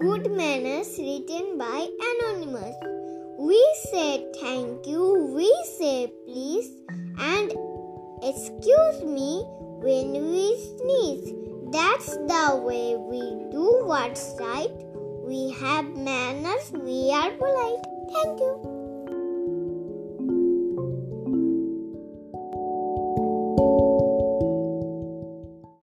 Good Manners written by Anonymous. We say thank you, we say please, and excuse me when we sneeze. That's the way we do what's right. We have manners, we are polite. Thank you.